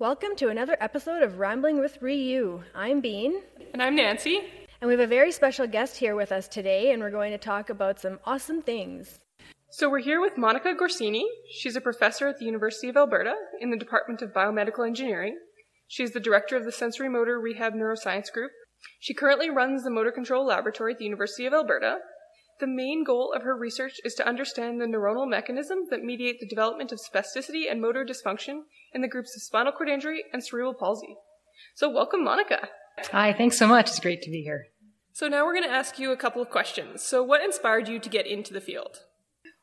Welcome to another episode of Rambling with Ryu. I'm Bean, And I'm Nancy. and we have a very special guest here with us today, and we're going to talk about some awesome things. So we're here with Monica Gorassini. She's a professor at the University of Alberta in the Department of Biomedical Engineering. She's the director of the Sensory Motor Rehab Neuroscience Group. She currently runs the Motor Control Laboratory at the University of Alberta. The main goal of her research is to understand the neuronal mechanisms that mediate the development of spasticity and motor dysfunction in the groups of spinal cord injury and cerebral palsy. So welcome, Monica. Hi, thanks so much. It's great to be here. So now we're going to ask you a couple of questions. So what inspired you to get into the field?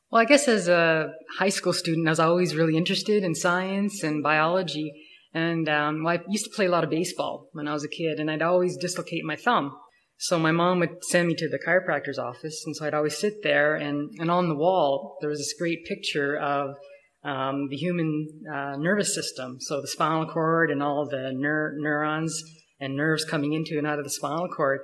Well, I guess as a high school student, I was always really interested in science and biology. And um, well, I used to play a lot of baseball when I was a kid, and I'd always dislocate my thumb. So my mom would send me to the chiropractor's office, and so I'd always sit there, and, and on the wall there was this great picture of um, the human uh, nervous system. So the spinal cord and all the neur- neurons and nerves coming into and out of the spinal cord.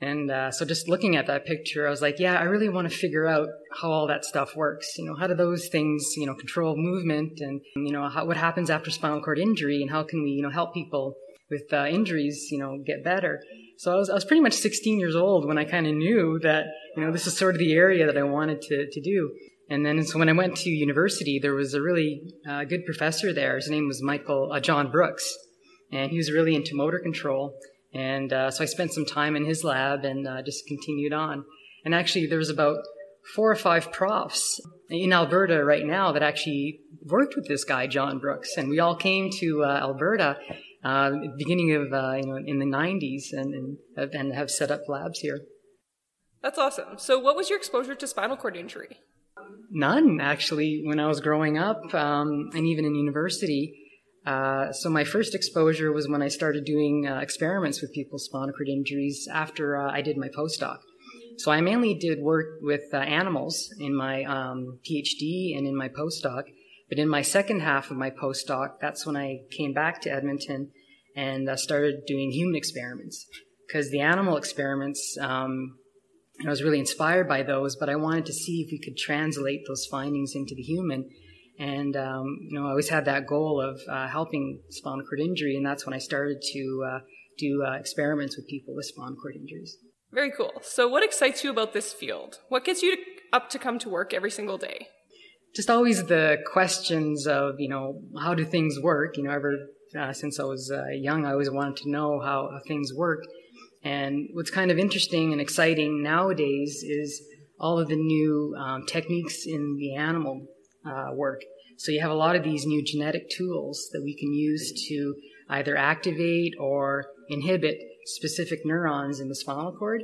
And uh, so just looking at that picture, I was like, yeah, I really want to figure out how all that stuff works. You know, how do those things, you know, control movement and, you know, how, what happens after spinal cord injury and how can we, you know, help people with uh, injuries, you know, get better. So I was, I was pretty much 16 years old when I kind of knew that, you know, this is sort of the area that I wanted to, to do. And then, so when I went to university, there was a really uh, good professor there. His name was Michael, uh, John Brooks. And he was really into motor control. And uh, so I spent some time in his lab and uh, just continued on. And actually, there was about four or five profs in Alberta right now that actually worked with this guy, John Brooks. And we all came to uh, Alberta uh, beginning of, uh, you know, in the 90s and, and, and have set up labs here. That's awesome. So what was your exposure to spinal cord injury? None, actually, when I was growing up um, and even in university. Uh, so my first exposure was when I started doing uh, experiments with people's spinal cord injuries after uh, I did my postdoc. So I mainly did work with uh, animals in my um, PhD and in my postdoc. But in my second half of my postdoc, that's when I came back to Edmonton and uh, started doing human experiments. Because the animal experiments, um, I was really inspired by those, but I wanted to see if we could translate those findings into the human. And um, you know, I always had that goal of uh, helping spinal cord injury, and that's when I started to uh, do uh, experiments with people with spinal cord injuries. Very cool. So what excites you about this field? What gets you up to come to work every single day? Just always the questions of you know how do things work. You know, ever uh, since I was uh, young, I always wanted to know how, things work. And what's kind of interesting and exciting nowadays is all of the new um, techniques in the animal uh, work. So you have a lot of these new genetic tools that we can use to either activate or inhibit specific neurons in the spinal cord.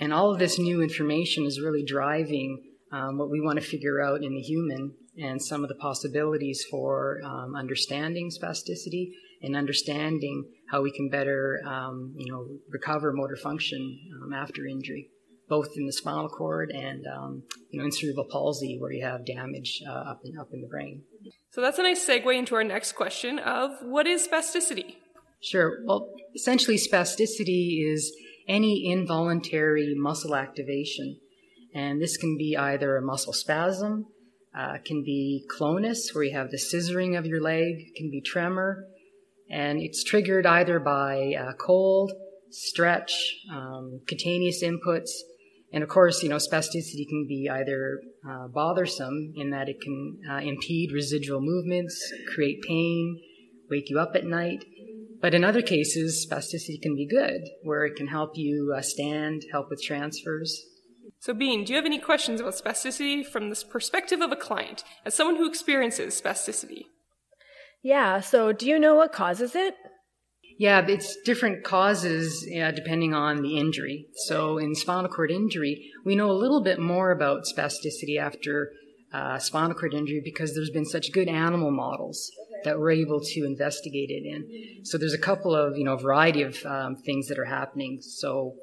And all of this new information is really driving um, what we want to figure out in the human and some of the possibilities for um, understanding spasticity and understanding how we can better, um, you know, recover motor function um, after injury, both in the spinal cord and, um, you know, in cerebral palsy where you have damage uh, up in, up in the brain. So that's a nice segue into our next question of what is spasticity? Sure. Well, essentially, spasticity is any involuntary muscle activation. And this can be either a muscle spasm, uh, can be clonus, where you have the scissoring of your leg, can be tremor, and it's triggered either by uh, cold, stretch, um, cutaneous inputs, and of course, you know, spasticity can be either uh, bothersome in that it can uh, impede residual movements, create pain, wake you up at night. But in other cases, spasticity can be good, where it can help you uh, stand, help with transfers. So, Bean, do you have any questions about spasticity from the perspective of a client, as someone who experiences spasticity? Yeah, so do you know what causes it? Yeah, it's different causes uh, depending on the injury. So in spinal cord injury, we know a little bit more about spasticity after uh, spinal cord injury because there's been such good animal models that we're able to investigate it in. So there's a couple of, you know, variety of um, things that are happening. So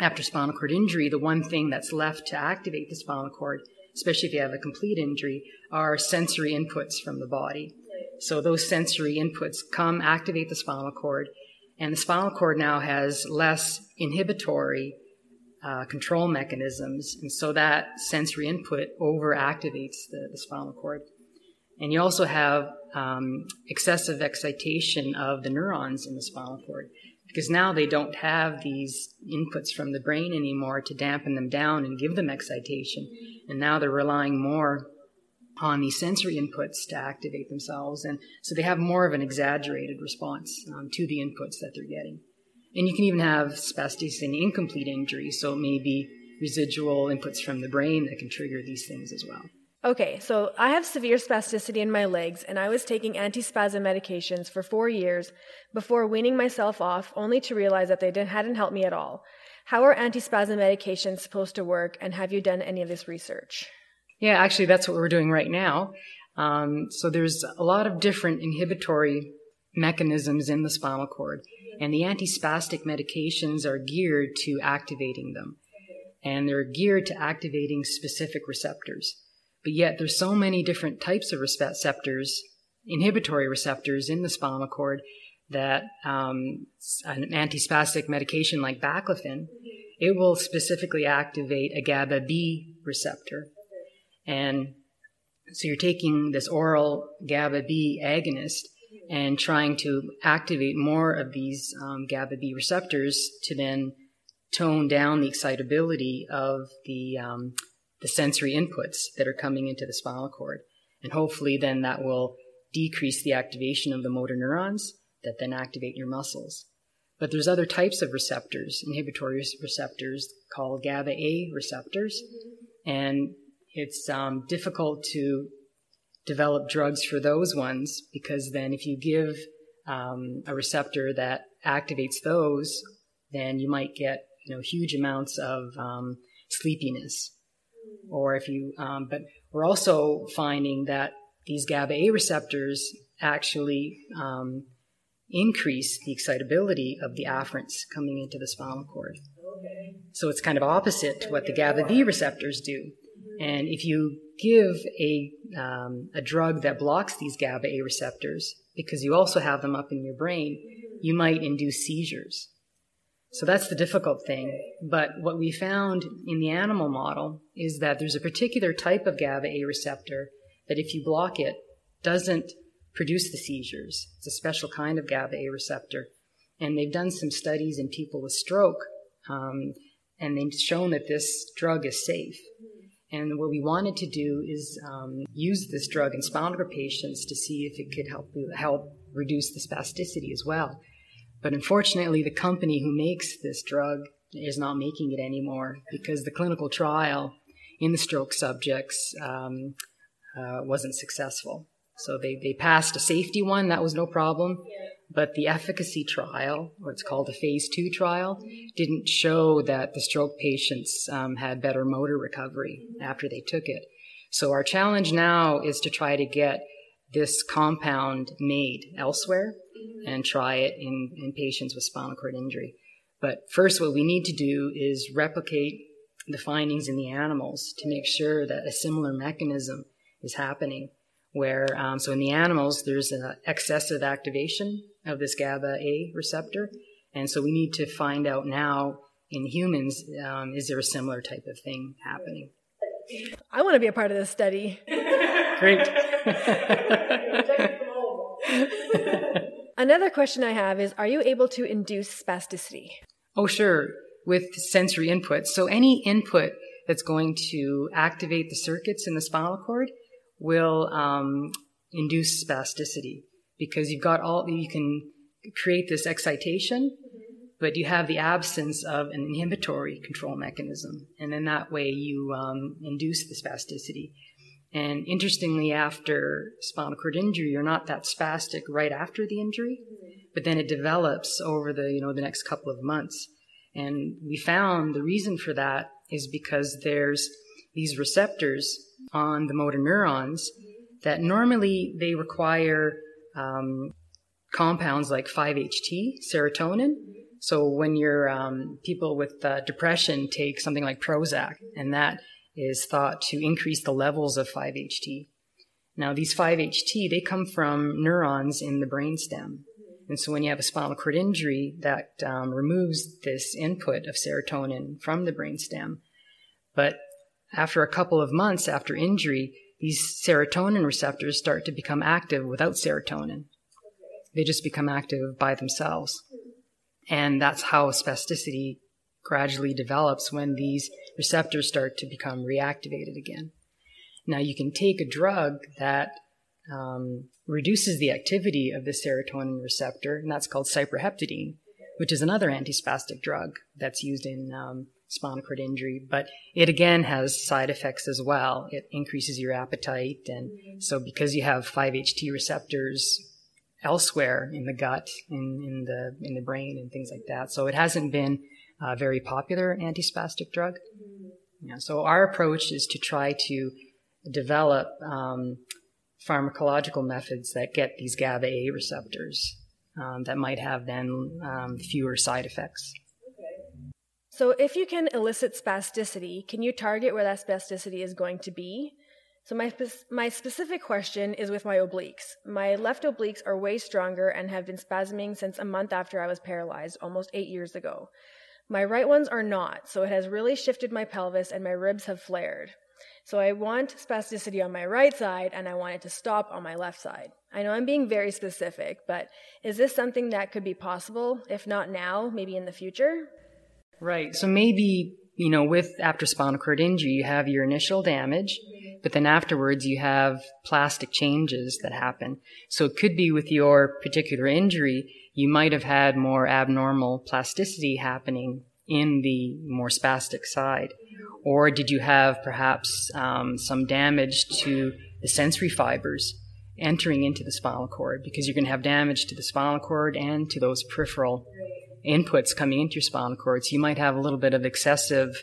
after spinal cord injury, the one thing that's left to activate the spinal cord, especially if you have a complete injury, are sensory inputs from the body. So those sensory inputs come activate the spinal cord, and the spinal cord now has less inhibitory uh, control mechanisms, and so that sensory input overactivates the, the spinal cord. And you also have um, excessive excitation of the neurons in the spinal cord because now they don't have these inputs from the brain anymore to dampen them down and give them excitation. And now they're relying more on these sensory inputs to activate themselves. And so they have more of an exaggerated response um, to the inputs that they're getting. And you can even have spasticity and incomplete injury. So it may be residual inputs from the brain that can trigger these things as well. Okay, so I have severe spasticity in my legs, and I was taking antispasm medications for four years before weaning myself off, only to realize that they hadn't helped me at all. How are antispasm medications supposed to work, and have you done any of this research? Yeah, actually, that's what we're doing right now. Um, so there's a lot of different inhibitory mechanisms in the spinal cord, and the antispastic medications are geared to activating them, and they're geared to activating specific receptors. But yet there's so many different types of receptors, inhibitory receptors in the spinal cord that um, an antispastic medication like baclofen, it will specifically activate a GABA B receptor. And so you're taking this oral GABA B agonist and trying to activate more of these um, GABA B receptors to then tone down the excitability of the um, the sensory inputs that are coming into the spinal cord. And hopefully, then that will decrease the activation of the motor neurons that then activate your muscles. But there's other types of receptors, inhibitory receptors called GABA A receptors, and it's um, difficult to develop drugs for those ones because then if you give um, a receptor that activates those, then you might get you know huge amounts of um, sleepiness or if you, um, but we're also finding that these GABA A receptors actually um, increase the excitability of the afferents coming into the spinal cord. So it's kind of opposite to what the GABA B receptors do. And if you give a, um, a drug that blocks these GABA A receptors, because you also have them up in your brain, you might induce seizures. So that's the difficult thing. But what we found in the animal model is that there's a particular type of GABA A receptor that if you block it, doesn't produce the seizures. It's a special kind of GABA A receptor. And they've done some studies in people with stroke, um, and they've shown that this drug is safe. And what we wanted to do is um, use this drug in spinal cord patients to see if it could help help reduce the spasticity as well. But unfortunately, the company who makes this drug is not making it anymore because the clinical trial in the stroke subjects um, uh, wasn't successful. So they, they passed a safety one, that was no problem. But the efficacy trial, or it's called a phase two trial, didn't show that the stroke patients um, had better motor recovery after they took it. So our challenge now is to try to get this compound made elsewhere and try it in, in patients with spinal cord injury. But first, what we need to do is replicate the findings in the animals to make sure that a similar mechanism is happening. Where, um, so in the animals, there's an excessive activation of this GABA A receptor. And so we need to find out now in humans, um, is there a similar type of thing happening? I want to be a part of this study. Great. Another question I have is Are you able to induce spasticity? Oh, sure, with sensory input. So, any input that's going to activate the circuits in the spinal cord will um, induce spasticity because you've got all, you can create this excitation, but you have the absence of an inhibitory control mechanism. And in that way, you um, induce the spasticity. And interestingly, after spinal cord injury, you're not that spastic right after the injury, but then it develops over the, you know, the next couple of months. And we found the reason for that is because there's these receptors on the motor neurons that normally they require um, compounds like 5-HT, serotonin. So when you're um, people with uh, depression take something like Prozac, and that is thought to increase the levels of 5-HT. Now, these 5-HT, they come from neurons in the brainstem. And so when you have a spinal cord injury, that um, removes this input of serotonin from the brainstem. But after a couple of months after injury, these serotonin receptors start to become active without serotonin. They just become active by themselves. And that's how spasticity gradually develops when these receptors start to become reactivated again. Now, you can take a drug that um, reduces the activity of the serotonin receptor, and that's called cyproheptadine, which is another antispastic drug that's used in um, spinal cord injury. But it again has side effects as well. It increases your appetite, and so because you have 5-HT receptors elsewhere in the gut, in, in the in the brain, and things like that, so it hasn't been a very popular antispastic drug. So our approach is to try to develop um, pharmacological methods that get these GABA A receptors um, that might have then um, fewer side effects. So, if you can elicit spasticity, can you target where that spasticity is going to be? So, my, spe- my specific question is with my obliques. My left obliques are way stronger and have been spasming since a month after I was paralyzed, almost eight years ago. My right ones are not, so it has really shifted my pelvis and my ribs have flared. So I want spasticity on my right side and I want it to stop on my left side. I know I'm being very specific, but is this something that could be possible? If not now, maybe in the future? Right. So maybe, you know, with after spinal cord injury, you have your initial damage, but then afterwards you have plastic changes that happen. So it could be with your particular injury, you might have had more abnormal plasticity happening in the more spastic side. Or did you have perhaps um, some damage to the sensory fibers entering into the spinal cord? Because you're going to have damage to the spinal cord and to those peripheral inputs coming into your spinal cord. So you might have a little bit of excessive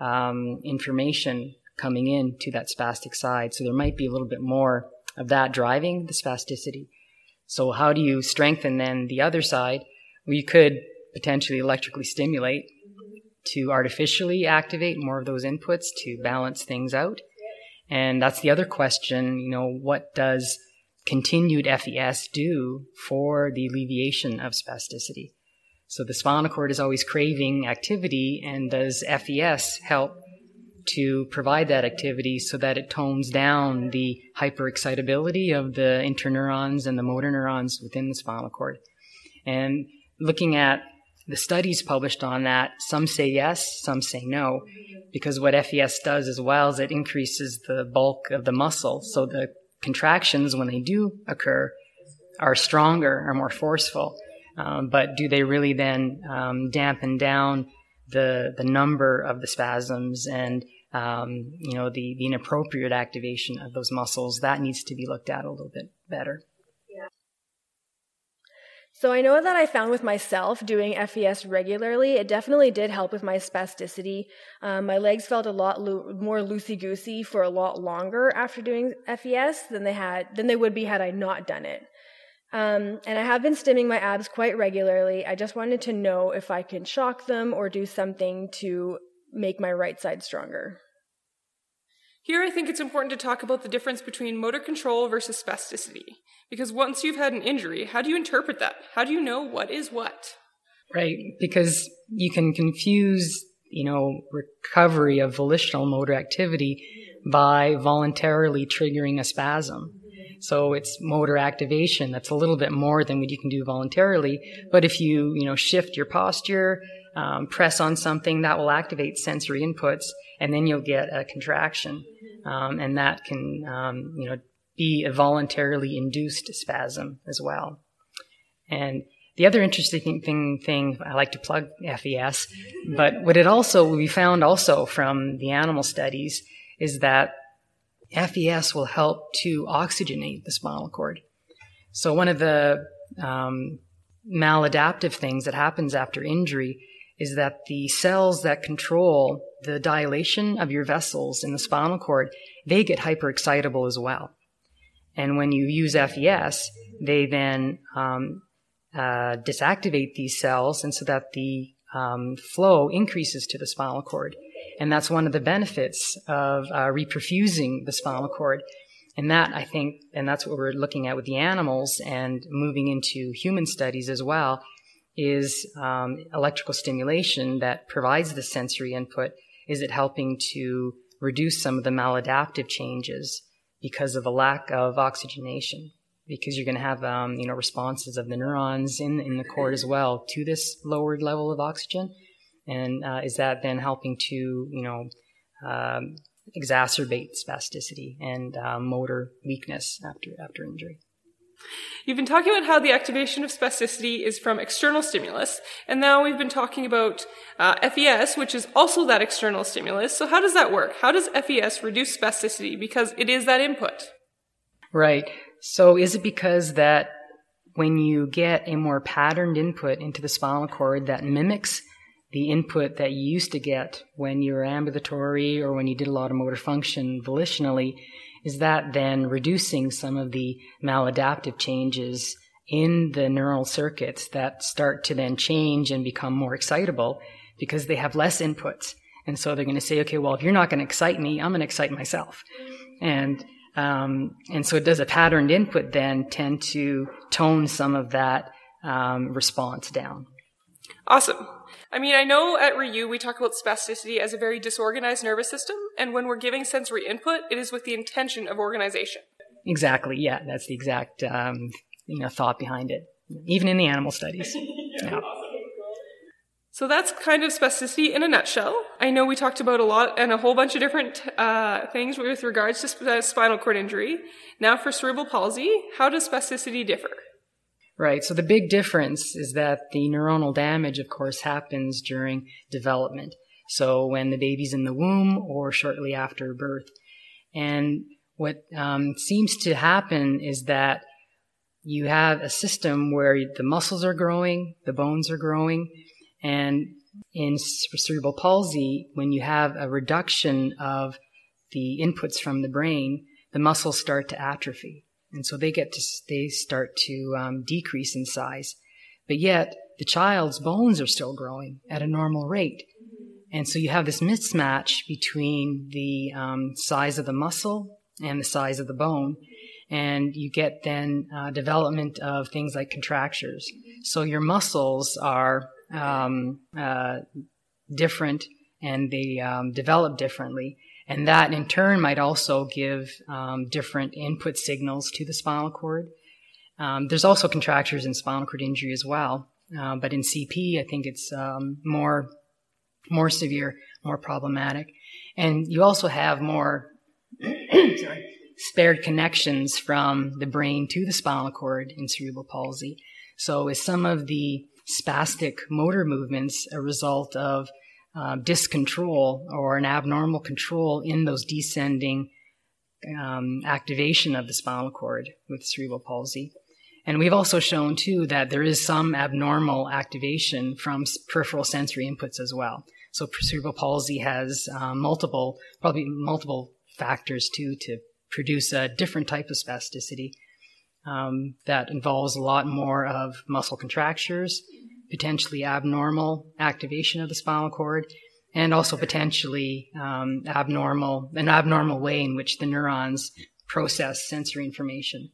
um, information coming in to that spastic side. So there might be a little bit more of that driving the spasticity. So how do you strengthen then the other side? You could potentially electrically stimulate to artificially activate more of those inputs to balance things out. And that's the other question, you know, what does continued FES do for the alleviation of spasticity? So the spinal cord is always craving activity, and does FES help to provide that activity so that it tones down the hyperexcitability of the interneurons and the motor neurons within the spinal cord? And looking at the studies published on that, some say yes, some say no, because what FES does as well is it increases the bulk of the muscle. So the contractions, when they do occur, are stronger, are more forceful. Um, but do they really then um, dampen down the the number of the spasms and um, you know the, the inappropriate activation of those muscles? That needs to be looked at a little bit better. So I know that I found with myself doing FES regularly, it definitely did help with my spasticity. Um, my legs felt a lot lo- more loosey goosey for a lot longer after doing FES than they had than they would be had I not done it. Um, and I have been stimming my abs quite regularly. I just wanted to know if I can shock them or do something to make my right side stronger. Here, I think it's important to talk about the difference between motor control versus spasticity. Because once you've had an injury, how do you interpret that? How do you know what is what? Right, because you can confuse, you know, recovery of volitional motor activity by voluntarily triggering a spasm. So it's motor activation that's a little bit more than what you can do voluntarily. But if you, you know, shift your posture, um, press on something, that will activate sensory inputs, and then you'll get a contraction um, and that can um, you know be a voluntarily induced spasm as well. And the other interesting thing, thing I like to plug FES, but what it also we found also from the animal studies is that FES will help to oxygenate the spinal cord. So one of the um, maladaptive things that happens after injury is that the cells that control the dilation of your vessels in the spinal cord, they get hyperexcitable as well. And when you use FES, they then um, uh, disactivate these cells, and so that the um, flow increases to the spinal cord. And that's one of the benefits of uh, reperfusing the spinal cord. And that, I think, and that's what we're looking at with the animals and moving into human studies as well, is um, electrical stimulation that provides the sensory input. Is it helping to reduce some of the maladaptive changes? because of a lack of oxygenation. Because you're going to have, um, you know, responses of the neurons in in the cord as well to this lowered level of oxygen, and uh, is that then helping to, you know, um, exacerbate spasticity and uh, motor weakness after after injury? You've been talking about how the activation of spasticity is from external stimulus, and now we've been talking about uh, FES, which is also that external stimulus. So, how does that work? How does FES reduce spasticity? Because it is that input. Right. So, is it because that when you get a more patterned input into the spinal cord that mimics the input that you used to get when you were ambulatory or when you did a lot of motor function volitionally, is that then reducing some of the maladaptive changes in the neural circuits that start to then change and become more excitable because they have less inputs. And so they're going to say, okay, well, if you're not going to excite me, I'm going to excite myself. And, um, and so does a patterned input then tend to tone some of that um, response down? Awesome. I mean, I know at Ryu we talk about spasticity as a very disorganized nervous system, and when we're giving sensory input, it is with the intention of organization. Exactly. Yeah, that's the exact um, you know thought behind it, even in the animal studies. yeah. So that's kind of spasticity in a nutshell. I know we talked about a lot and a whole bunch of different uh, things with regards to sp- spinal cord injury. Now for cerebral palsy, how does spasticity differ? Right. So the big difference is that the neuronal damage, of course, happens during development. So when the baby's in the womb or shortly after birth. And what um, seems to happen is that you have a system where the muscles are growing, the bones are growing, and in cerebral palsy, when you have a reduction of the inputs from the brain, the muscles start to atrophy and so they get to they start to um, decrease in size. But yet the child's bones are still growing at a normal rate, and so you have this mismatch between the um, size of the muscle and the size of the bone, and you get then uh, development of things like contractures. So your muscles are um, uh, different and they um, develop differently. And that in turn might also give um, different input signals to the spinal cord. Um, there's also contractures in spinal cord injury as well. Uh, but in CP, I think it's um, more, more severe, more problematic. And you also have more sorry, spared connections from the brain to the spinal cord in cerebral palsy. So is some of the spastic motor movements a result of uh, discontrol or an abnormal control in those descending um, activation of the spinal cord with cerebral palsy. And we've also shown too that there is some abnormal activation from peripheral sensory inputs as well. So cerebral palsy has um, multiple, probably multiple factors too to produce a different type of spasticity um, that involves a lot more of muscle contractures potentially abnormal activation of the spinal cord, and also potentially um, abnormal, an abnormal way in which the neurons process sensory information.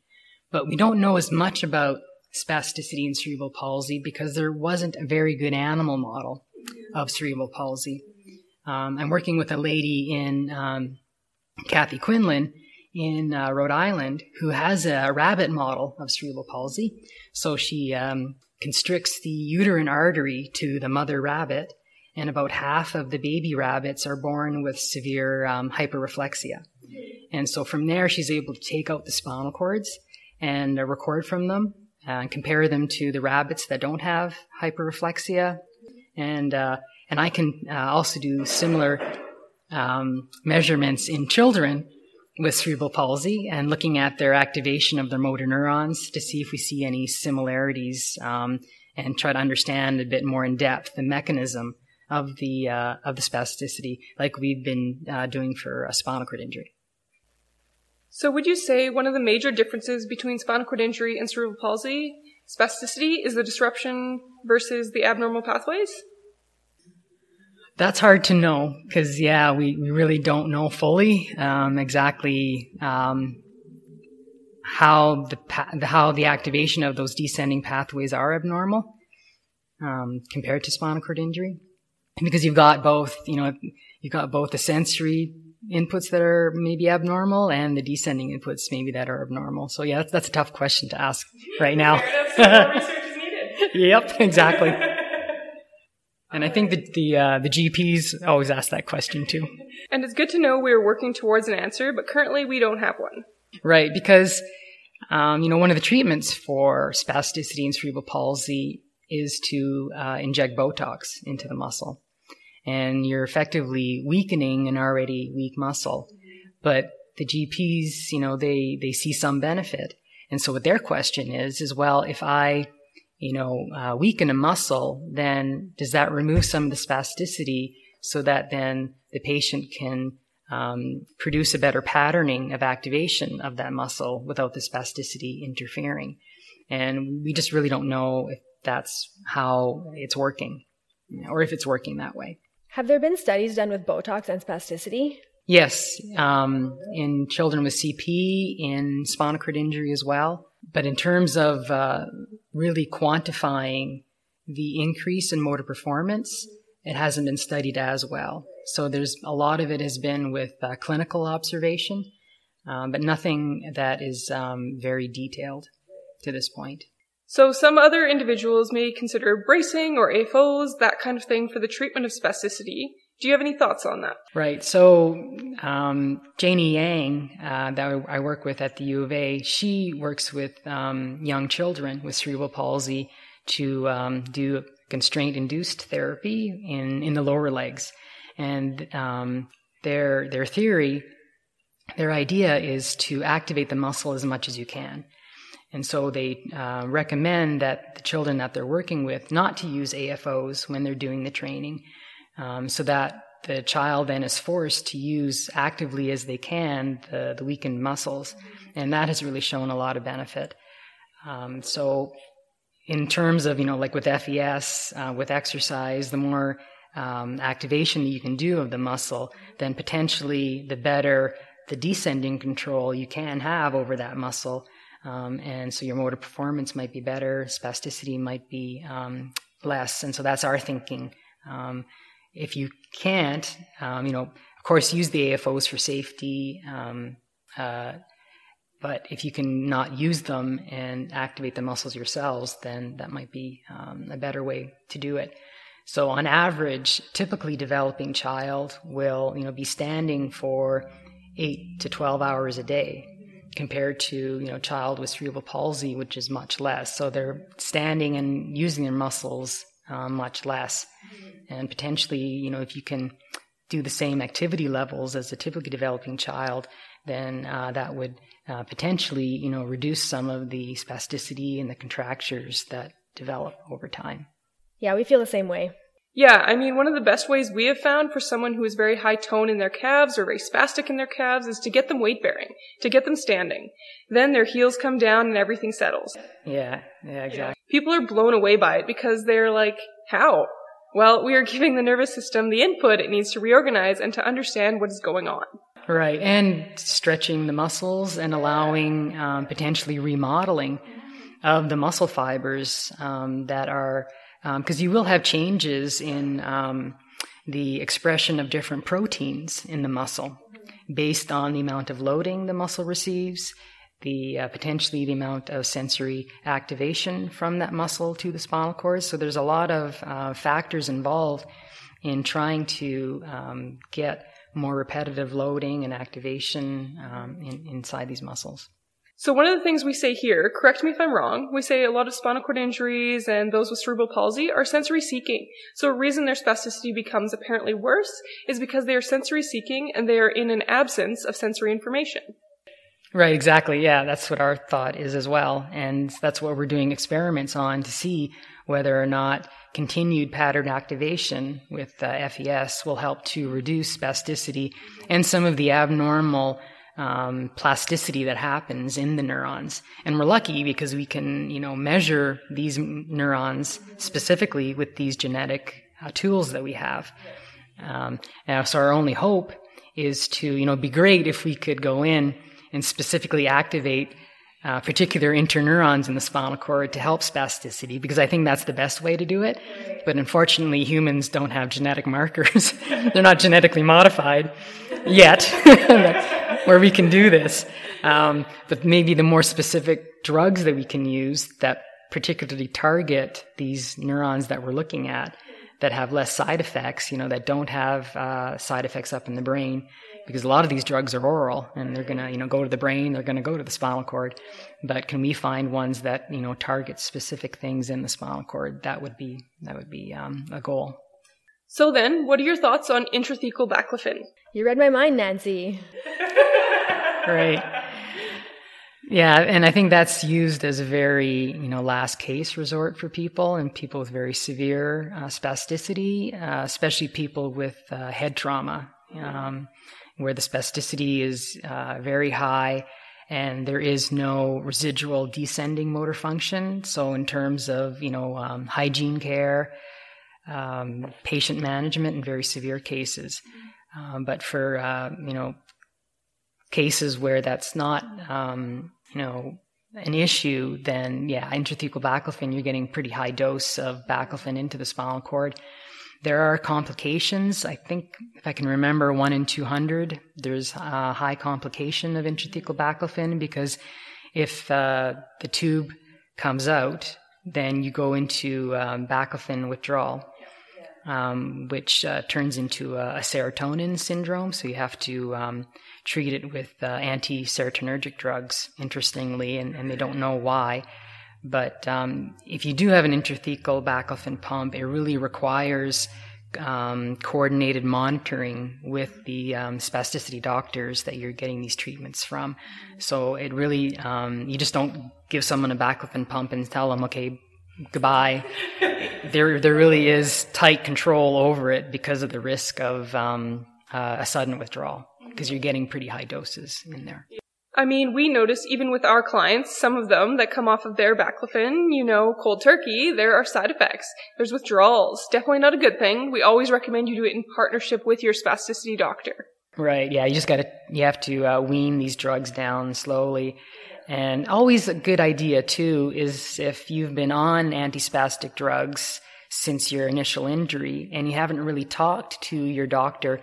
But we don't know as much about spasticity and cerebral palsy because there wasn't a very good animal model of cerebral palsy. Um, I'm working with a lady in um, Kathy Quinlan in uh, Rhode Island who has a rabbit model of cerebral palsy. So she um, constricts the uterine artery to the mother rabbit, and about half of the baby rabbits are born with severe um, hyperreflexia. And so from there, she's able to take out the spinal cords and uh, record from them and compare them to the rabbits that don't have hyperreflexia. And, uh, and I can uh, also do similar um, measurements in children with cerebral palsy and looking at their activation of their motor neurons to see if we see any similarities um, and try to understand a bit more in depth the mechanism of the uh, of the spasticity, like we've been uh, doing for a spinal cord injury. So, would you say one of the major differences between spinal cord injury and cerebral palsy spasticity is the disruption versus the abnormal pathways? That's hard to know because, yeah, we, we really don't know fully um, exactly um, how the how the activation of those descending pathways are abnormal um, compared to spinal cord injury, because you've got both, you know, you've got both the sensory inputs that are maybe abnormal and the descending inputs maybe that are abnormal. So yeah, that's, that's a tough question to ask right now. yep, exactly. And I think that the uh, the GPs always ask that question too. And it's good to know we're working towards an answer, but currently we don't have one. Right, because um, you know one of the treatments for spasticity and cerebral palsy is to uh, inject Botox into the muscle, and you're effectively weakening an already weak muscle. But the GPs, you know, they they see some benefit, and so what their question is is well, if I you know, uh, weaken a muscle, then does that remove some of the spasticity so that then the patient can um, produce a better patterning of activation of that muscle without the spasticity interfering? And we just really don't know if that's how it's working or if it's working that way. Have there been studies done with Botox and spasticity? Yes, um, in children with CP, in spinal cord injury as well. But in terms of uh, really quantifying the increase in motor performance, it hasn't been studied as well. So there's a lot of it has been with uh, clinical observation, um, but nothing that is um, very detailed to this point. So some other individuals may consider bracing or AFOs, that kind of thing, for the treatment of spasticity. Do you have any thoughts on that? Right. So, um, Jaynie Yang, uh, that I work with at the U of A, she works with um, young children with cerebral palsy to um, do constraint induced therapy in, in the lower legs. And um, their, their theory, their idea is to activate the muscle as much as you can. And so they uh, recommend that the children that they're working with not to use AFOs when they're doing the training um, so that the child then is forced to use actively as they can the, the weakened muscles. And that has really shown a lot of benefit. Um, so, in terms of, you know, like with FES, uh, with exercise, the more um, activation that you can do of the muscle, then potentially the better the descending control you can have over that muscle. Um, and so your motor performance might be better, spasticity might be um, less. And so that's our thinking. If you can't, um, you know, of course, use the AFOs for safety. Um, uh, but if you can not use them and activate the muscles yourselves, then that might be um, a better way to do it. So on average, typically developing child will, you know, be standing for eight to 12 hours a day compared to, you know, child with cerebral palsy, which is much less. So they're standing and using their muscles uh, much less. And potentially, you know, if you can do the same activity levels as a typically developing child, then uh, that would uh, potentially, you know, reduce some of the spasticity and the contractures that develop over time. Yeah, we feel the same way. Yeah, I mean, one of the best ways we have found for someone who is very high tone in their calves or very spastic in their calves is to get them weight bearing, to get them standing. Then their heels come down and everything settles. Yeah, yeah, exactly. People are blown away by it because they're like, how? Well, we are giving the nervous system the input it needs to reorganize and to understand what is going on. Right, and stretching the muscles and allowing um, potentially remodeling of the muscle fibers um, that are because um, you will have changes in um, the expression of different proteins in the muscle based on the amount of loading the muscle receives, the uh, potentially the amount of sensory activation from that muscle to the spinal cord. So there's a lot of uh, factors involved in trying to um, get more repetitive loading and activation um, in, inside these muscles. So one of the things we say here, correct me if I'm wrong, we say a lot of spinal cord injuries and those with cerebral palsy are sensory seeking. So a reason their spasticity becomes apparently worse is because they are sensory seeking and they are in an absence of sensory information. Right, exactly. Yeah, that's what our thought is as well. And that's what we're doing experiments on to see whether or not continued pattern activation with uh, FES will help to reduce spasticity and some of the abnormal um, plasticity that happens in the neurons. And we're lucky because we can, you know, measure these neurons specifically with these genetic uh, tools that we have. Um, so our only hope is to, you know, be great if we could go in and specifically activate uh, particular interneurons in the spinal cord to help spasticity because I think that's the best way to do it. But unfortunately, humans don't have genetic markers. They're not genetically modified yet, where we can do this. Um, but maybe the more specific drugs that we can use that particularly target these neurons that we're looking at that have less side effects, you know, that don't have uh, side effects up in the brain, because a lot of these drugs are oral and they're going to, you know, go to the brain, they're going to go to the spinal cord. But can we find ones that, you know, target specific things in the spinal cord? That would be that would be um, a goal. So then, what are your thoughts on intrathecal baclofen? You read my mind, Nancy. Great. Yeah, and I think that's used as a very, you know, last case resort for people and people with very severe uh, spasticity, uh, especially people with uh, head trauma, um, where the spasticity is uh, very high and there is no residual descending motor function. So, in terms of, you know, um, hygiene care, um, patient management in very severe cases. Um, but for, uh, you know, cases where that's not um, you know, an issue, then yeah, intrathecal baclofen, you're getting pretty high dose of baclofen into the spinal cord. There are complications. I think, if I can remember, one in 200, there's a high complication of intrathecal baclofen because if uh, the tube comes out, then you go into um, baclofen withdrawal, um, which uh, turns into a, a, serotonin syndrome. So you have to um, treat it with uh, anti serotonergic drugs, interestingly, and, and, they don't know why. But um, if you do have an intrathecal baclofen pump, it really requires um, coordinated monitoring with the um, spasticity doctors that you're getting these treatments from. So it really, um, you just don't give someone a baclofen pump and tell them, okay, goodbye. there, there really is tight control over it because of the risk of um, uh, a sudden withdrawal because you're getting pretty high doses in there. I mean, we notice even with our clients, some of them that come off of their baclofen, you know, cold turkey, there are side effects. There's withdrawals. Definitely not a good thing. We always recommend you do it in partnership with your spasticity doctor. Right. Yeah. You just got to, you have to uh, wean these drugs down slowly. And always a good idea too is if you've been on antispastic drugs since your initial injury and you haven't really talked to your doctor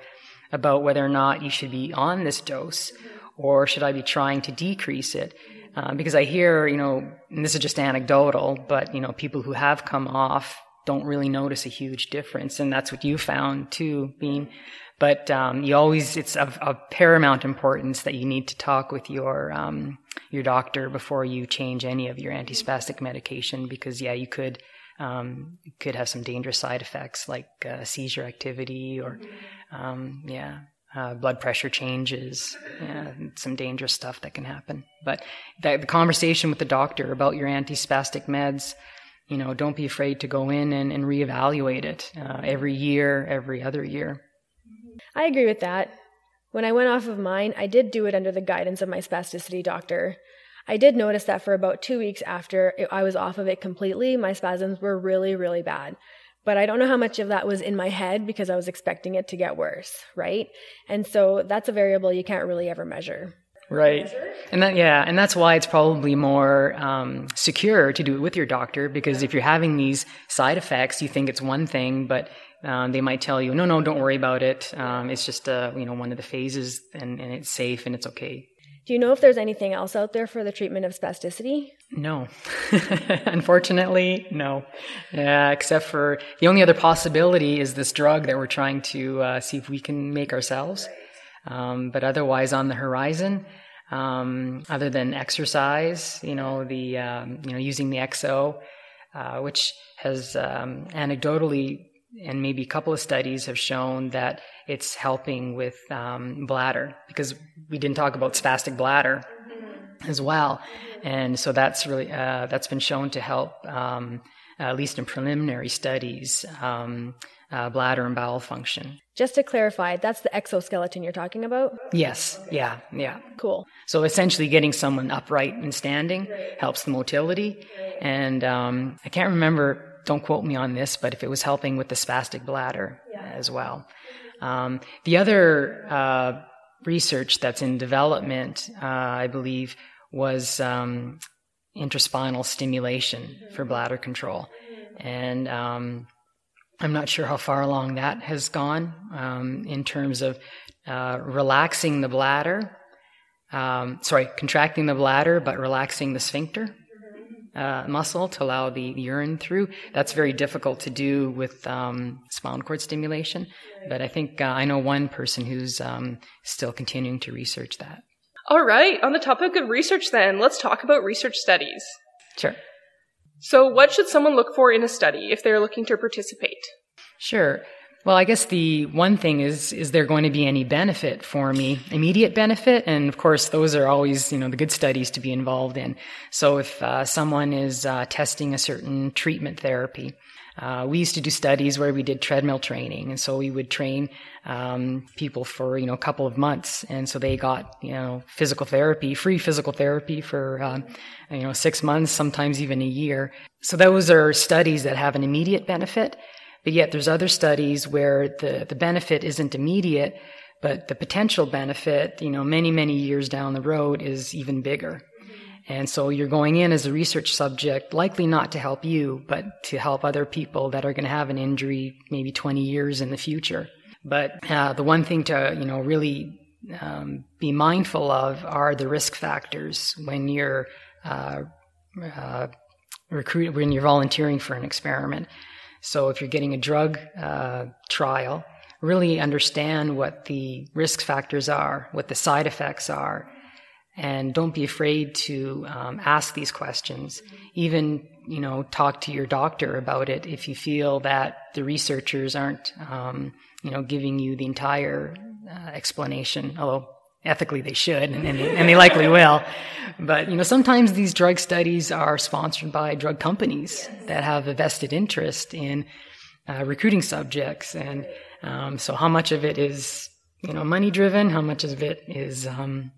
about whether or not you should be on this dose or should I be trying to decrease it? Uh, because I hear, you know, and this is just anecdotal, but, you know, people who have come off don't really notice a huge difference. And that's what you found too, Bean. But um, you always, it's of, of, paramount importance that you need to talk with your, um, your doctor before you change any of your antispastic medication because, yeah, you could um, could have some dangerous side effects like uh, seizure activity or, um, yeah, uh, blood pressure changes, yeah, some dangerous stuff that can happen. But the, the conversation with the doctor about your antispastic meds, you know, don't be afraid to go in and, and reevaluate it uh, every year, every other year. I agree with that. When I went off of mine, I did do it under the guidance of my spasticity doctor. I did notice that for about two weeks after I was off of it completely, my spasms were really, really bad. But I don't know how much of that was in my head because I was expecting it to get worse, right? And so that's a variable you can't really ever measure. Right. And that, yeah, and that's why it's probably more um, secure to do it with your doctor because if you're having these side effects, you think it's one thing, but um, they might tell you, no, no, don't worry about it. Um, it's just, uh, you know, one of the phases and, and it's safe and it's okay. Do you know if there's anything else out there for the treatment of spasticity? No. Unfortunately, no. Yeah, except for the only other possibility is this drug that we're trying to uh, see if we can make ourselves. Um, but otherwise, on the horizon, um, other than exercise, you know, the um, you know using the XO, uh, which has um, anecdotally and maybe a couple of studies have shown that it's helping with um, bladder because we didn't talk about spastic bladder as well, and so that's really uh, that's been shown to help um, at least in preliminary studies um, uh, bladder and bowel function. Just to clarify, that's the exoskeleton you're talking about? Yes, yeah, yeah. Cool. So essentially, getting someone upright and standing helps the motility. And um, I can't remember don't quote me on this, but if it was helping with the spastic bladder yeah. as well. Um, the other uh, research that's in development, uh, I believe, was um, intraspinal stimulation for bladder control. And um, I'm not sure how far along that has gone um, in terms of uh, relaxing the bladder. Um, sorry, contracting the bladder, but relaxing the sphincter uh, muscle to allow the urine through. That's very difficult to do with um, spinal cord stimulation. But I think uh, I know one person who's um, still continuing to research that. All right. On the topic of research, then, let's talk about research studies. Sure. So, what should someone look for in a study if they're looking to participate? Sure. Well, I guess the one thing is, is there going to be any benefit for me? Immediate benefit? And of course, those are always, you know, the good studies to be involved in. So if uh, someone is uh, testing a certain treatment therapy, uh, we used to do studies where we did treadmill training, and so we would train um, people for you know a couple of months, and so they got you know physical therapy, free physical therapy for um, you know six months, sometimes even a year. So those are studies that have an immediate benefit, but yet there's other studies where the the benefit isn't immediate, but the potential benefit, you know, many many years down the road is even bigger. And so you're going in as a research subject, likely not to help you, but to help other people that are going to have an injury maybe 20 years in the future. But uh, the one thing to, you know, really um, be mindful of are the risk factors when you're uh, uh, recruit when you're volunteering for an experiment. So if you're getting a drug uh, trial, really understand what the risk factors are, what the side effects are, and don't be afraid to um, ask these questions. Even you know talk to your doctor about it if you feel that the researchers aren't um, you know giving you the entire uh, explanation. Although ethically they should and, and, they, and, they, likely will but you know sometimes these drug studies are sponsored by drug companies that have a vested interest in uh, recruiting subjects and um, so how much of it is you know money driven how much of it is um,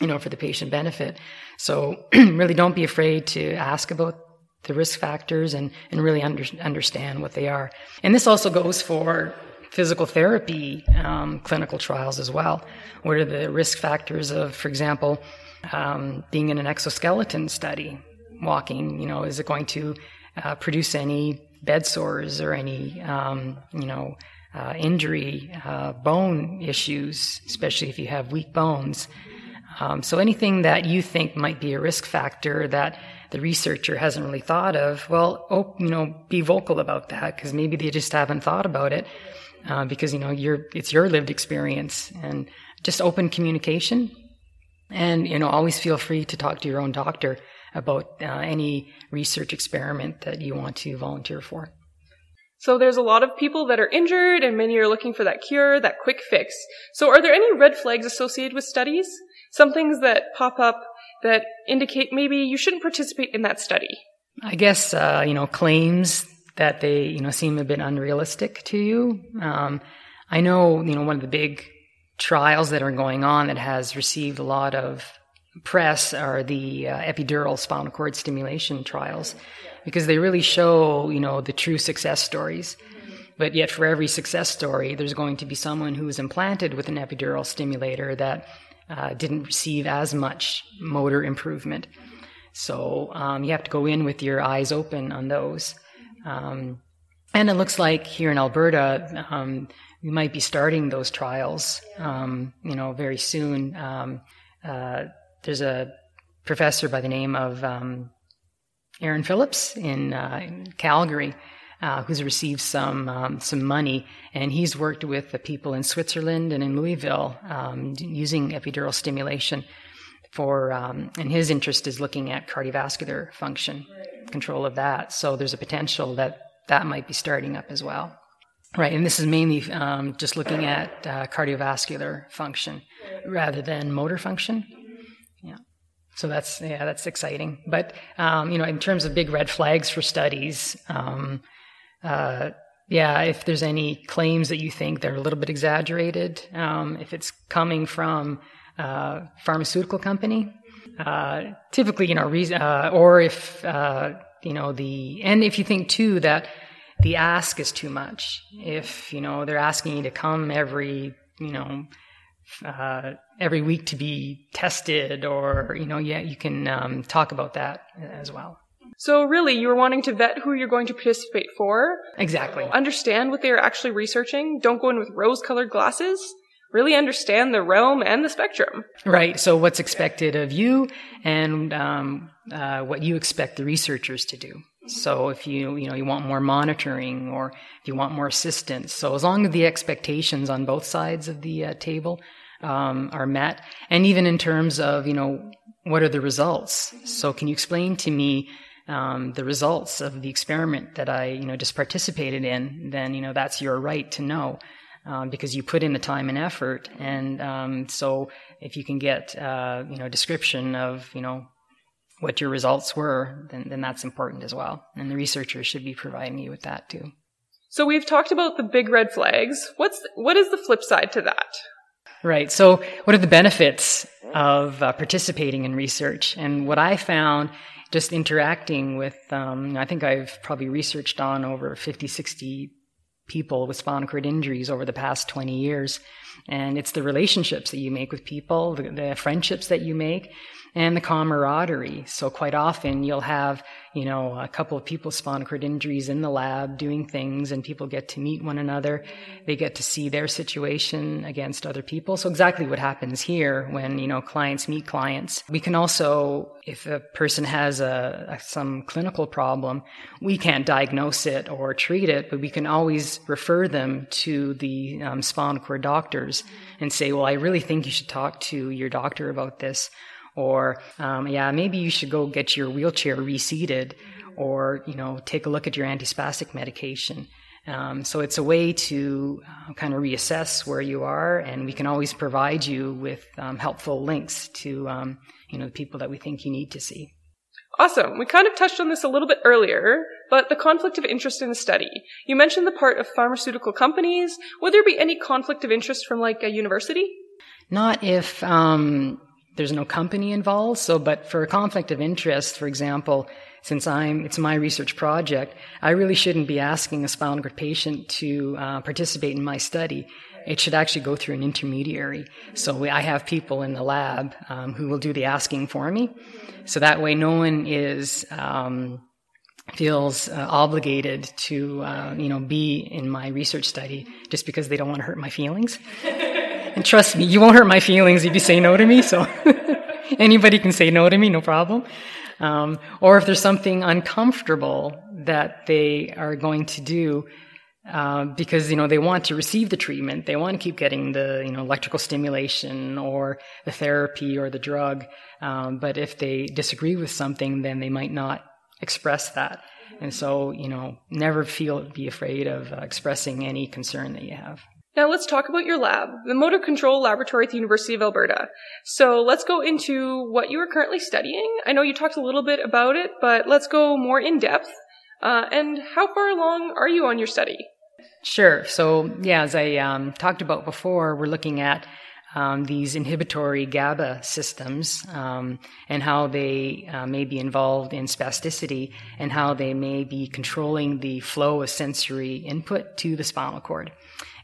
you know, for the patient benefit. So really don't be afraid to ask about the risk factors and, and really under, understand what they are. And this also goes for physical therapy um, clinical trials as well. What are the risk factors of, for example, um, being in an exoskeleton study, walking, you know, is it going to uh, produce any bed sores or any, um, you know, uh, injury, uh, bone issues, especially if you have weak bones. Um, so anything that you think might be a risk factor that the researcher hasn't really thought of, well, oh, you know, be vocal about that because maybe they just haven't thought about it uh, because you know you it's your lived experience and just open communication and you know always feel free to talk to your own doctor about uh, any research experiment that you want to volunteer for. So there's a lot of people that are injured and many are looking for that cure, that quick fix. So are there any red flags associated with studies? some things that pop up that indicate maybe you shouldn't participate in that study? I guess, uh, you know, claims that they, you know, seem a bit unrealistic to you. Um, I know, you know, one of the big trials that are going on that has received a lot of press are the uh, epidural spinal cord stimulation trials because they really show, you know, the true success stories. But yet, for every success story, there's going to be someone who is implanted with an epidural stimulator that uh, didn't receive as much motor improvement. So um, you have to go in with your eyes open on those. Um, and it looks like here in Alberta, um, we might be starting those trials, um, you know, very soon. Um, uh, there's a professor by the name of um, Aaron Phillips in, uh, in Calgary uh, who's received some um, some money, and he's worked with the people in Switzerland and in Louisville um, using epidural stimulation for, um, and his interest is looking at cardiovascular function, control of that. So there's a potential that that might be starting up as well. Right, and this is mainly um, just looking at uh, cardiovascular function rather than motor function. Yeah. So that's yeah, that's exciting. But um, you know, in terms of big red flags for studies, um, uh, yeah, if there's any claims that you think they're a little bit exaggerated, um, if it's coming from a uh, pharmaceutical company, uh, typically, you know, re- uh, or if, uh, you know, the, and if you think too that the ask is too much, if, you know, they're asking you to come every, you know, uh, every week to be tested, or you know, yeah, you can um, talk about that as well. So really, you're wanting to vet who you're going to participate for. Exactly. Understand what they are actually researching. Don't go in with rose-colored glasses. Really understand the realm and the spectrum. Right. So what's expected of you, and um, uh, what you expect the researchers to do. So if you you know you want more monitoring or if you want more assistance, so as long as the expectations on both sides of the uh, table um, are met, and even in terms of you know what are the results. So can you explain to me um, the results of the experiment that I you know just participated in? Then you know that's your right to know. Um, because you put in the time and effort, and um, so if you can get uh, you know a description of you know what your results were, then, then that's important as well. And the researchers should be providing you with that too. So we've talked about the big red flags. What's what is the flip side to that? Right. So what are the benefits of uh, participating in research? And what I found just interacting with, um, I think I've probably researched on over 50, 60 people with spinal cord injuries over the past 20 years. And it's the relationships that you make with people, the, the friendships that you make and the camaraderie. So quite often you'll have, you know, a couple of people spinal cord injuries in the lab doing things and people get to meet one another. They get to see their situation against other people. So exactly what happens here when, you know, clients meet clients. We can also, if a person has a, a some clinical problem, we can't diagnose it or treat it, but we can always refer them to the um, spinal cord doctors and say, well, I really think you should talk to your doctor about this or um, yeah, maybe you should go get your wheelchair reseated, or you know, take a look at your antispastic medication. Um, so it's a way to uh, kind of reassess where you are, and we can always provide you with um, helpful links to um, you know the people that we think you need to see. Awesome. We kind of touched on this a little bit earlier, but the conflict of interest in the study. You mentioned the part of pharmaceutical companies. Would there be any conflict of interest from like a university? Not if um, there's no company involved. So, but for a conflict of interest, for example, since I'm, it's my research project, I really shouldn't be asking a spinal cord patient to uh, participate in my study. It should actually go through an intermediary. So we, I have people in the lab um, who will do the asking for me. So that way, no one is um, feels uh, obligated to, uh, you know, be in my research study just because they don't want to hurt my feelings. And trust me, you won't hurt my feelings if you say no to me. So anybody can say no to me, no problem. Um, or if there's something uncomfortable that they are going to do uh, because you know they want to receive the treatment, they want to keep getting the you know electrical stimulation or the therapy or the drug. Um, but if they disagree with something, then they might not express that. And so you know, never feel be afraid of uh, expressing any concern that you have. Now let's talk about your lab, the Motor Control Laboratory at the University of Alberta. So let's go into what you are currently studying. I know you talked a little bit about it, but let's go more in depth. Uh, and how far along are you on your study? Sure. So, yeah, as I um, talked about before, we're looking at um, these inhibitory GABA systems um, and how they uh, may be involved in spasticity and how they may be controlling the flow of sensory input to the spinal cord.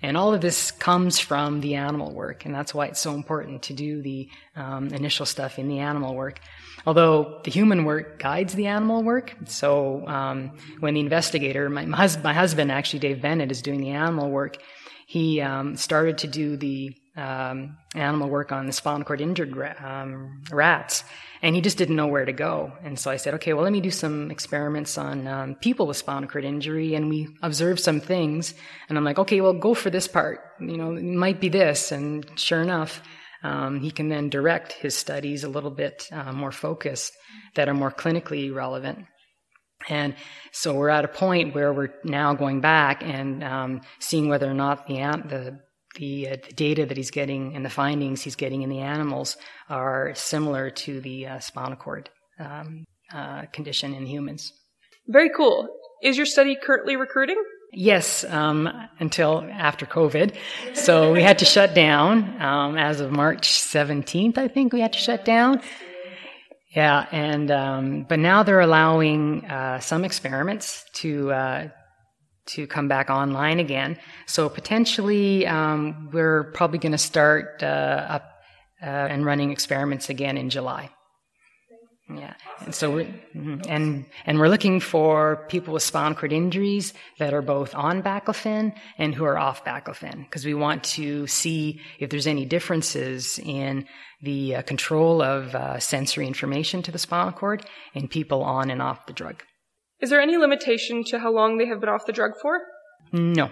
And all of this comes from the animal work, and that's why it's so important to do the um, initial stuff in the animal work. Although the human work guides the animal work, so um, when the investigator, my, my, husband actually, Dave Bennett, is doing the animal work, he um, started to do the um, animal work on the spinal cord injured um, rats, and he just didn't know where to go. And so I said, okay, well, let me do some experiments on um, people with spinal cord injury, and we observed some things. And I'm like, okay, well, go for this part. You know, it might be this. And sure enough, um, he can then direct his studies a little bit uh, more focused that are more clinically relevant. And so we're at a point where we're now going back and um, seeing whether or not the, the the, uh, the, data that he's getting and the findings he's getting in the animals are similar to the uh, spinal cord um, uh, condition in humans. Very cool. Is your study currently recruiting? Yes, um, until after COVID. So we had to shut down um, as of March 17th, I think we had to shut down. Yeah, and um, but now they're allowing uh, some experiments to uh, to come back online again. So potentially, um, we're probably going to start uh, up uh, and running experiments again in July. Yeah, and so we're mm-hmm. and and we're looking for people with spinal cord injuries that are both on baclofen and who are off baclofen because we want to see if there's any differences in the uh, control of uh, sensory information to the spinal cord in people on and off the drug. Is there any limitation to how long they have been off the drug for? No,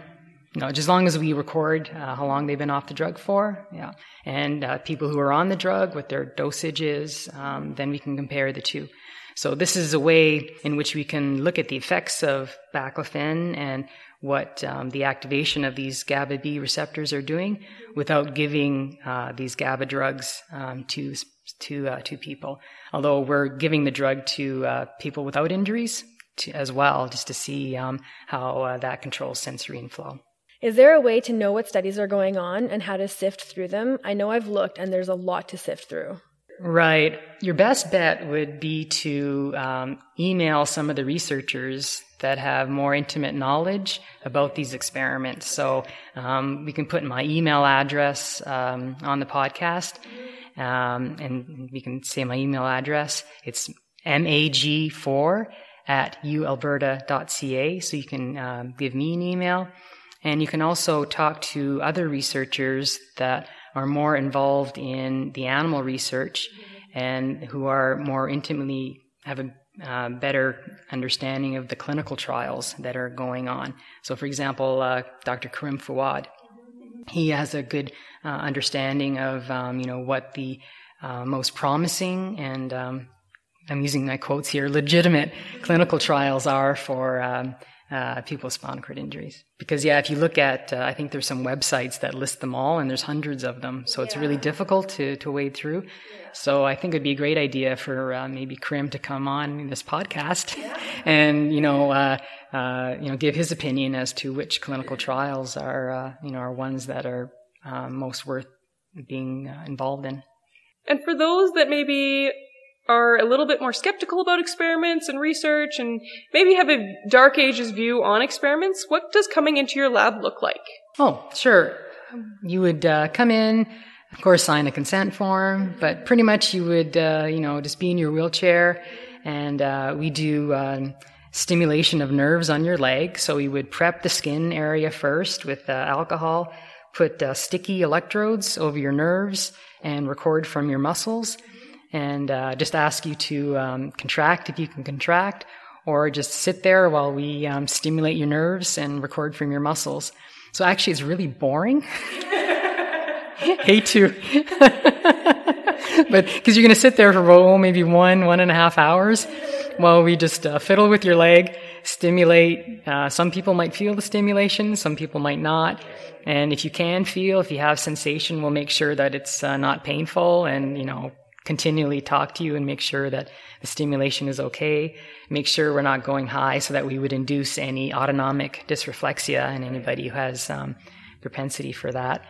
no, just as long as we record uh, how long they've been off the drug for, yeah, and uh, people who are on the drug, what their dosage is, um, then we can compare the two. So this is a way in which we can look at the effects of baclofen and what um, the activation of these GABA B receptors are doing without giving uh, these GABA drugs um, to to uh, to people. Although we're giving the drug to uh, people without injuries to, as well, just to see um, how uh, that controls sensory inflow. Is there a way to know what studies are going on and how to sift through them? I know I've looked and there's a lot to sift through. Right. Your best bet would be to um, email some of the researchers that have more intimate knowledge about these experiments. So um, we can put my email address um, on the podcast, um, and we can say my email address. It's mag4 at ualberta.ca. So you can um, give me an email. And you can also talk to other researchers that are more involved in the animal research and who are more intimately have a uh, better understanding of the clinical trials that are going on. So, for example, uh, Dr. Karim Fouad, he has a good uh, understanding of um, you know what the uh, most promising and um, I'm using my quotes here legitimate clinical trials are for um, uh, people with spinal cord injuries. Because yeah, if you look at, uh, I think there's some websites that list them all, and there's hundreds of them, so it's really difficult to to wade through. Yeah. So I think it'd be a great idea for uh, maybe Karim to come on this podcast, yeah. and you know, uh, uh, you know, give his opinion as to which clinical trials are uh, you know are ones that are most worth being involved in. And for those that maybe are a little bit more skeptical about experiments and research and maybe have a dark ages view on experiments, what does coming into your lab look like? Oh, sure. You would uh, come in, of course, sign a consent form, but pretty much you would, uh, you know, just be in your wheelchair, and uh, we do um, stimulation of nerves on your leg. So we would prep the skin area first with uh, alcohol, put uh, sticky electrodes over your nerves, and record from your muscles and uh, just ask you to um, contract if you can contract, or just sit there while we um, stimulate your nerves and record from your muscles. So actually, it's really boring. Hate to, but because you're going to sit there for oh, maybe one, one and a half hours while we just uh, fiddle with your leg, stimulate. Uh, some people might feel the stimulation, some people might not. And if you can feel, if you have sensation, we'll make sure that it's uh, not painful and, you know, continually talk to you and make sure that the stimulation is okay. Make sure we're not going high so that we would induce any autonomic dysreflexia in anybody who has um, propensity for that.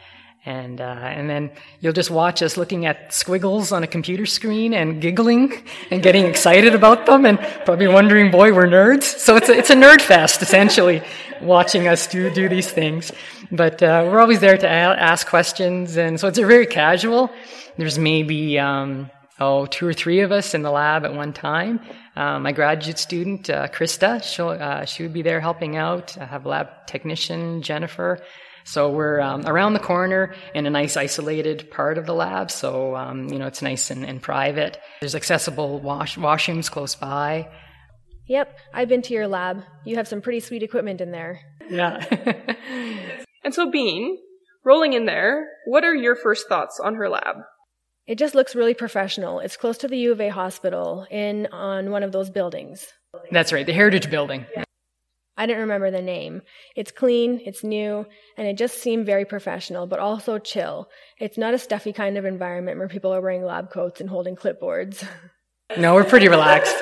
And uh, and then you'll just watch us looking at squiggles on a computer screen and giggling and getting excited about them and probably wondering, boy, we're nerds. So it's a, it's a nerd fest essentially, watching us do do these things. But uh, we're always there to ask questions, and so it's very casual. There's maybe um, oh two or three of us in the lab at one time. Um, my graduate student uh, Krista, uh, she would be there helping out. I have lab technician Jennifer. So we're um, around the corner in a nice isolated part of the lab. So um, you know it's nice and, and private. There's accessible wash- washrooms close by. Yep, I've been to your lab. You have some pretty sweet equipment in there. Yeah. and so, Bean, rolling in there, what are your first thoughts on her lab? It just looks really professional. It's close to the U of A hospital in on one of those buildings. That's right, the Heritage Building. Yeah. I didn't remember the name. It's clean, it's new, and it just seemed very professional, but also chill. It's not a stuffy kind of environment where people are wearing lab coats and holding clipboards. No, we're pretty relaxed.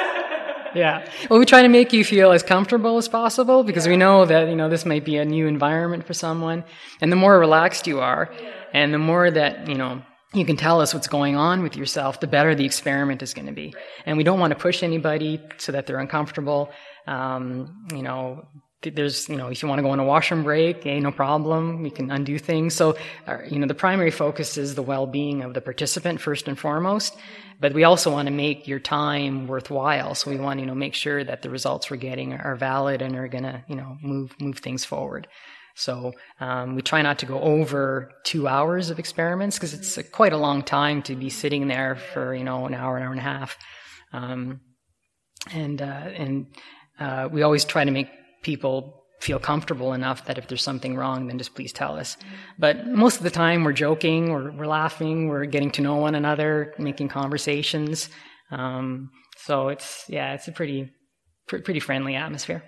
Yeah. Well, we try to make you feel as comfortable as possible because we know that, you know, this might be a new environment for someone. And the more relaxed you are, and the more that, you know, you can tell us what's going on with yourself, the better the experiment is going to be. And we don't want to push anybody so that they're uncomfortable. Um, you know, there's, you know, if you want to go on a washroom break, hey, no problem. We can undo things. So, uh, you know, the primary focus is the well-being of the participant first and foremost. But we also want to make your time worthwhile. So we want, to, you know, make sure that the results we're getting are valid and are going to, you know, move, move things forward. So um, we try not to go over two hours of experiments because it's a, quite a long time to be sitting there for you know an hour, an hour and a half. Um, and uh, and uh, we always try to make people feel comfortable enough that if there's something wrong, then just please tell us. But most of the time, we're joking, we're, we're laughing, we're getting to know one another, making conversations. Um, so it's yeah, it's a pretty pr- pretty friendly atmosphere.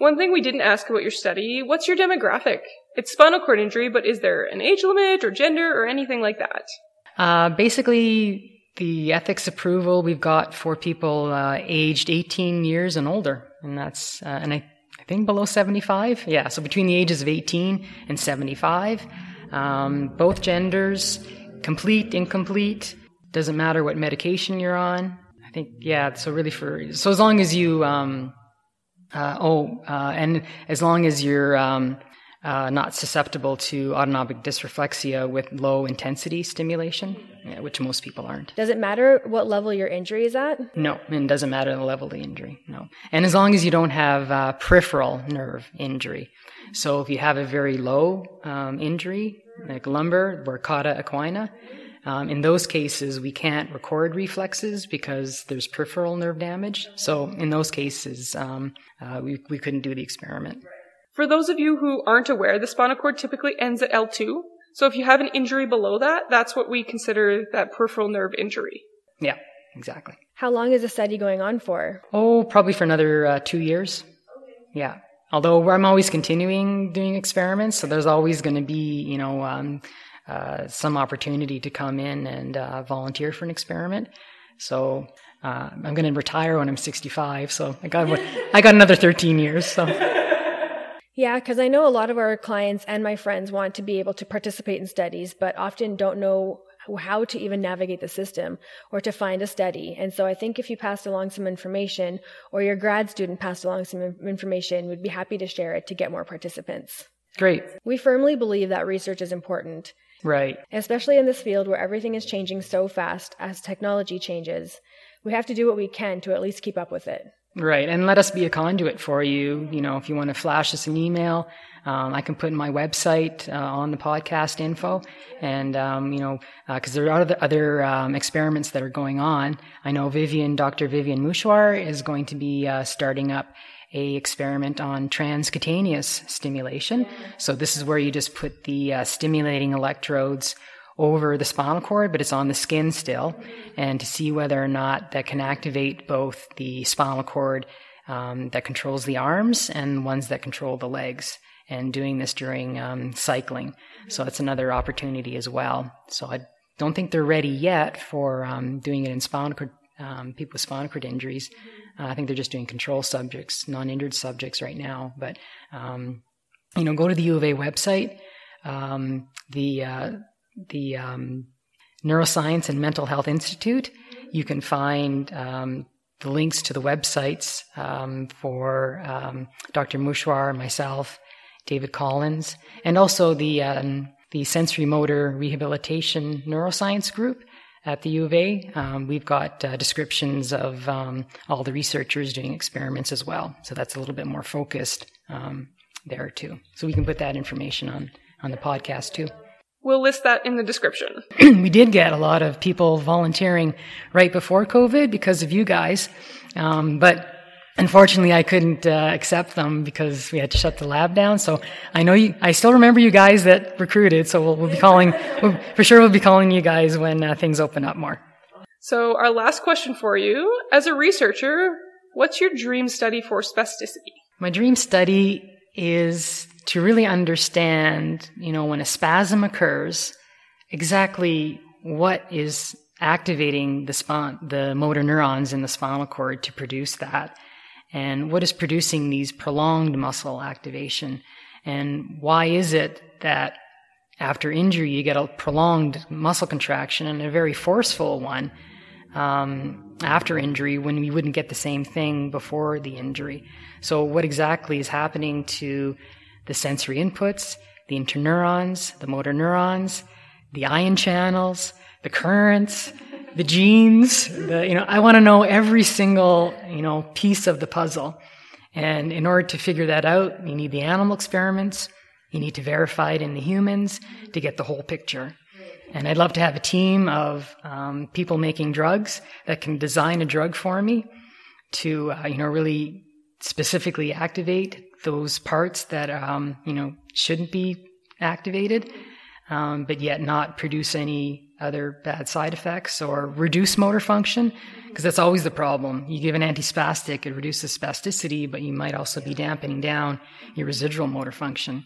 One thing we didn't ask about your study: what's your demographic? It's spinal cord injury, but is there an age limit or gender or anything like that? Uh, basically, the ethics approval we've got for people uh, aged 18 years and older, and that's uh, and I, I think below 75. Yeah, so between the ages of 18 and 75, um, both genders, complete, incomplete, doesn't matter what medication you're on. I think yeah. So really for so as long as you um, uh, oh, uh, and as long as you're um, uh, not susceptible to autonomic dysreflexia with low intensity stimulation, yeah, which most people aren't. Does it matter what level your injury is at? No, it doesn't matter the level of the injury. No, and as long as you don't have uh, peripheral nerve injury. So if you have a very low um, injury, like lumbar, cauda equina, um, in those cases, we can't record reflexes because there's peripheral nerve damage. So in those cases, um, uh, we, we couldn't do the experiment. For those of you who aren't aware, the spinal cord typically ends at L2. So if you have an injury below that, that's what we consider that peripheral nerve injury. Yeah, exactly. How long is the study going on for? Oh, probably for another uh, two years. Yeah. Although I'm always continuing doing experiments, so there's always going to be, you know, um, uh, some opportunity to come in and uh, volunteer for an experiment. So uh, I'm going to retire when I'm 65. So I got I got another 13 years. So. Yeah, because I know a lot of our clients and my friends want to be able to participate in studies, but often don't know how to even navigate the system or to find a study. And so I think if you passed along some information or your grad student passed along some information, we'd be happy to share it to get more participants. Great. We firmly believe that research is important. Right. Especially in this field where everything is changing so fast as technology changes. We have to do what we can to at least keep up with it. Right, and let us be a conduit for you. You know, if you want to flash us an email, um, I can put in my website uh, on the podcast info, and um, you know, because uh, there are other, other um, experiments that are going on. I know Vivian, Dr. Vivian Mushahwar, is going to be uh, starting up a experiment on transcutaneous stimulation. So this is where you just put the uh, stimulating electrodes over the spinal cord, but it's on the skin still, and to see whether or not that can activate both the spinal cord um, that controls the arms and ones that control the legs, and doing this during um, cycling. So that's another opportunity as well. So I don't think they're ready yet for um, doing it in spinal cord, um, people with spinal cord injuries. Uh, I think they're just doing control subjects, non-injured subjects right now. But um, you know, go to the U of A website. Um, the uh, the um, Neuroscience and Mental Health Institute. You can find um, the links to the websites um, for um, Dr. Mushahwar, myself, David Collins, and also the um, the sensory motor rehabilitation neuroscience group at the U of A. Um, we've got uh, descriptions of all the researchers doing experiments as well, so that's a little bit more focused there too. So we can put that information on on the podcast too. We'll list that in the description. we did get a lot of people volunteering right before COVID because of you guys. Um, but unfortunately, I couldn't uh, accept them because we had to shut the lab down. So I know you, I still remember you guys that recruited. So we'll, we'll be calling, we'll, for sure, we'll be calling you guys when uh, things open up more. So our last question for you, as a researcher, what's your dream study for spasticity? My dream study is to really understand, you know, when a spasm occurs, exactly what is activating the the motor neurons in the spinal cord to produce that, and what is producing these prolonged muscle activation, and why is it that after injury you get a prolonged muscle contraction and a very forceful one, um, after injury when we wouldn't get the same thing before the injury. So, what exactly is happening to the sensory inputs, the interneurons, the motor neurons, the ion channels, the currents, the genes? The, you know, I want to know every single you know piece of the puzzle. And in order to figure that out, you need the animal experiments. You need to verify it in the humans to get the whole picture. And I'd love to have a team of um, people making drugs that can design a drug for me to, uh, you know, really specifically activate those parts that, um, you know, shouldn't be activated, um, but yet not produce any other bad side effects or reduce motor function, because that's always the problem. You give an antispastic, it reduces spasticity, but you might also be dampening down your residual motor function.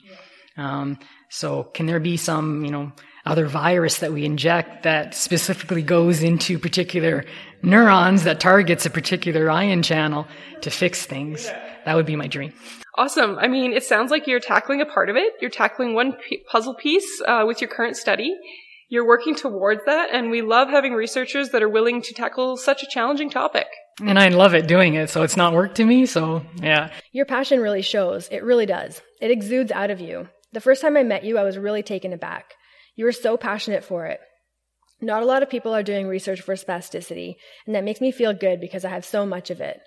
Um, so, can there be some, you know, other virus that we inject that specifically goes into particular neurons that targets a particular ion channel to fix things. That would be my dream. Awesome. I mean, it sounds like you're tackling a part of it. You're tackling one p- puzzle piece uh, with your current study. You're working towards that, and we love having researchers that are willing to tackle such a challenging topic. And I love it doing it, so it's not work to me, so yeah. Your passion really shows. It really does. It exudes out of you. The first time I met you, I was really taken aback. You are so passionate for it. Not a lot of people are doing research for spasticity, and that makes me feel good because I have so much of it.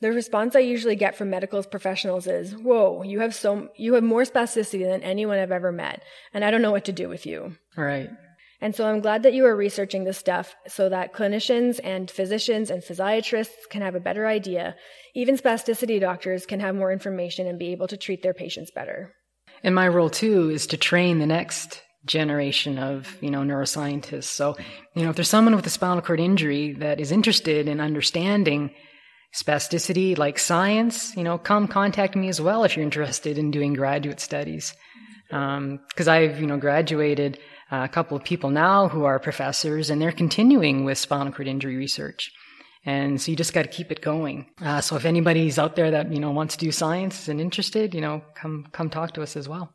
The response I usually get from medical professionals is, "Whoa, you have so you have more spasticity than anyone I've ever met, and I don't know what to do with you." Right. And so I'm glad that you are researching this stuff so that clinicians and physicians and physiatrists can have a better idea. Even spasticity doctors can have more information and be able to treat their patients better. And my role too is to train the next generation of you know neuroscientists. So you know if there's someone with a spinal cord injury that is interested in understanding spasticity like science, you know, come contact me as well if you're interested in doing graduate studies. Because um, I've you know graduated a couple of people now who are professors and they're continuing with spinal cord injury research. And so you just got to keep it going. Uh, so if anybody's out there that you know wants to do science and interested, you know, come come talk to us as well.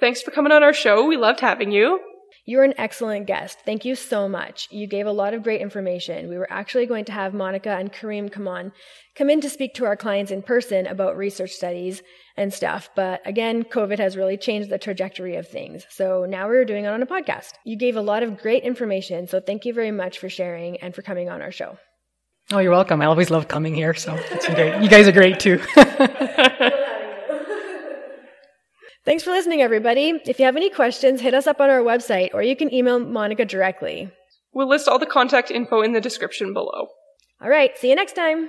Thanks for coming on our show. We loved having you. You're an excellent guest. Thank you so much. You gave a lot of great information. We were actually going to have Monica and Karim come on, come in to speak to our clients in person about research studies and stuff. But again, COVID has really changed the trajectory of things. So now we're doing it on a podcast. You gave a lot of great information. So thank you very much for sharing and for coming on our show. Oh, you're welcome. I always love coming here. So it's great. You guys are great too. Thanks for listening, everybody. If you have any questions, hit us up on our website or you can email Monica directly. We'll list all the contact info in the description below. All right, see you next time.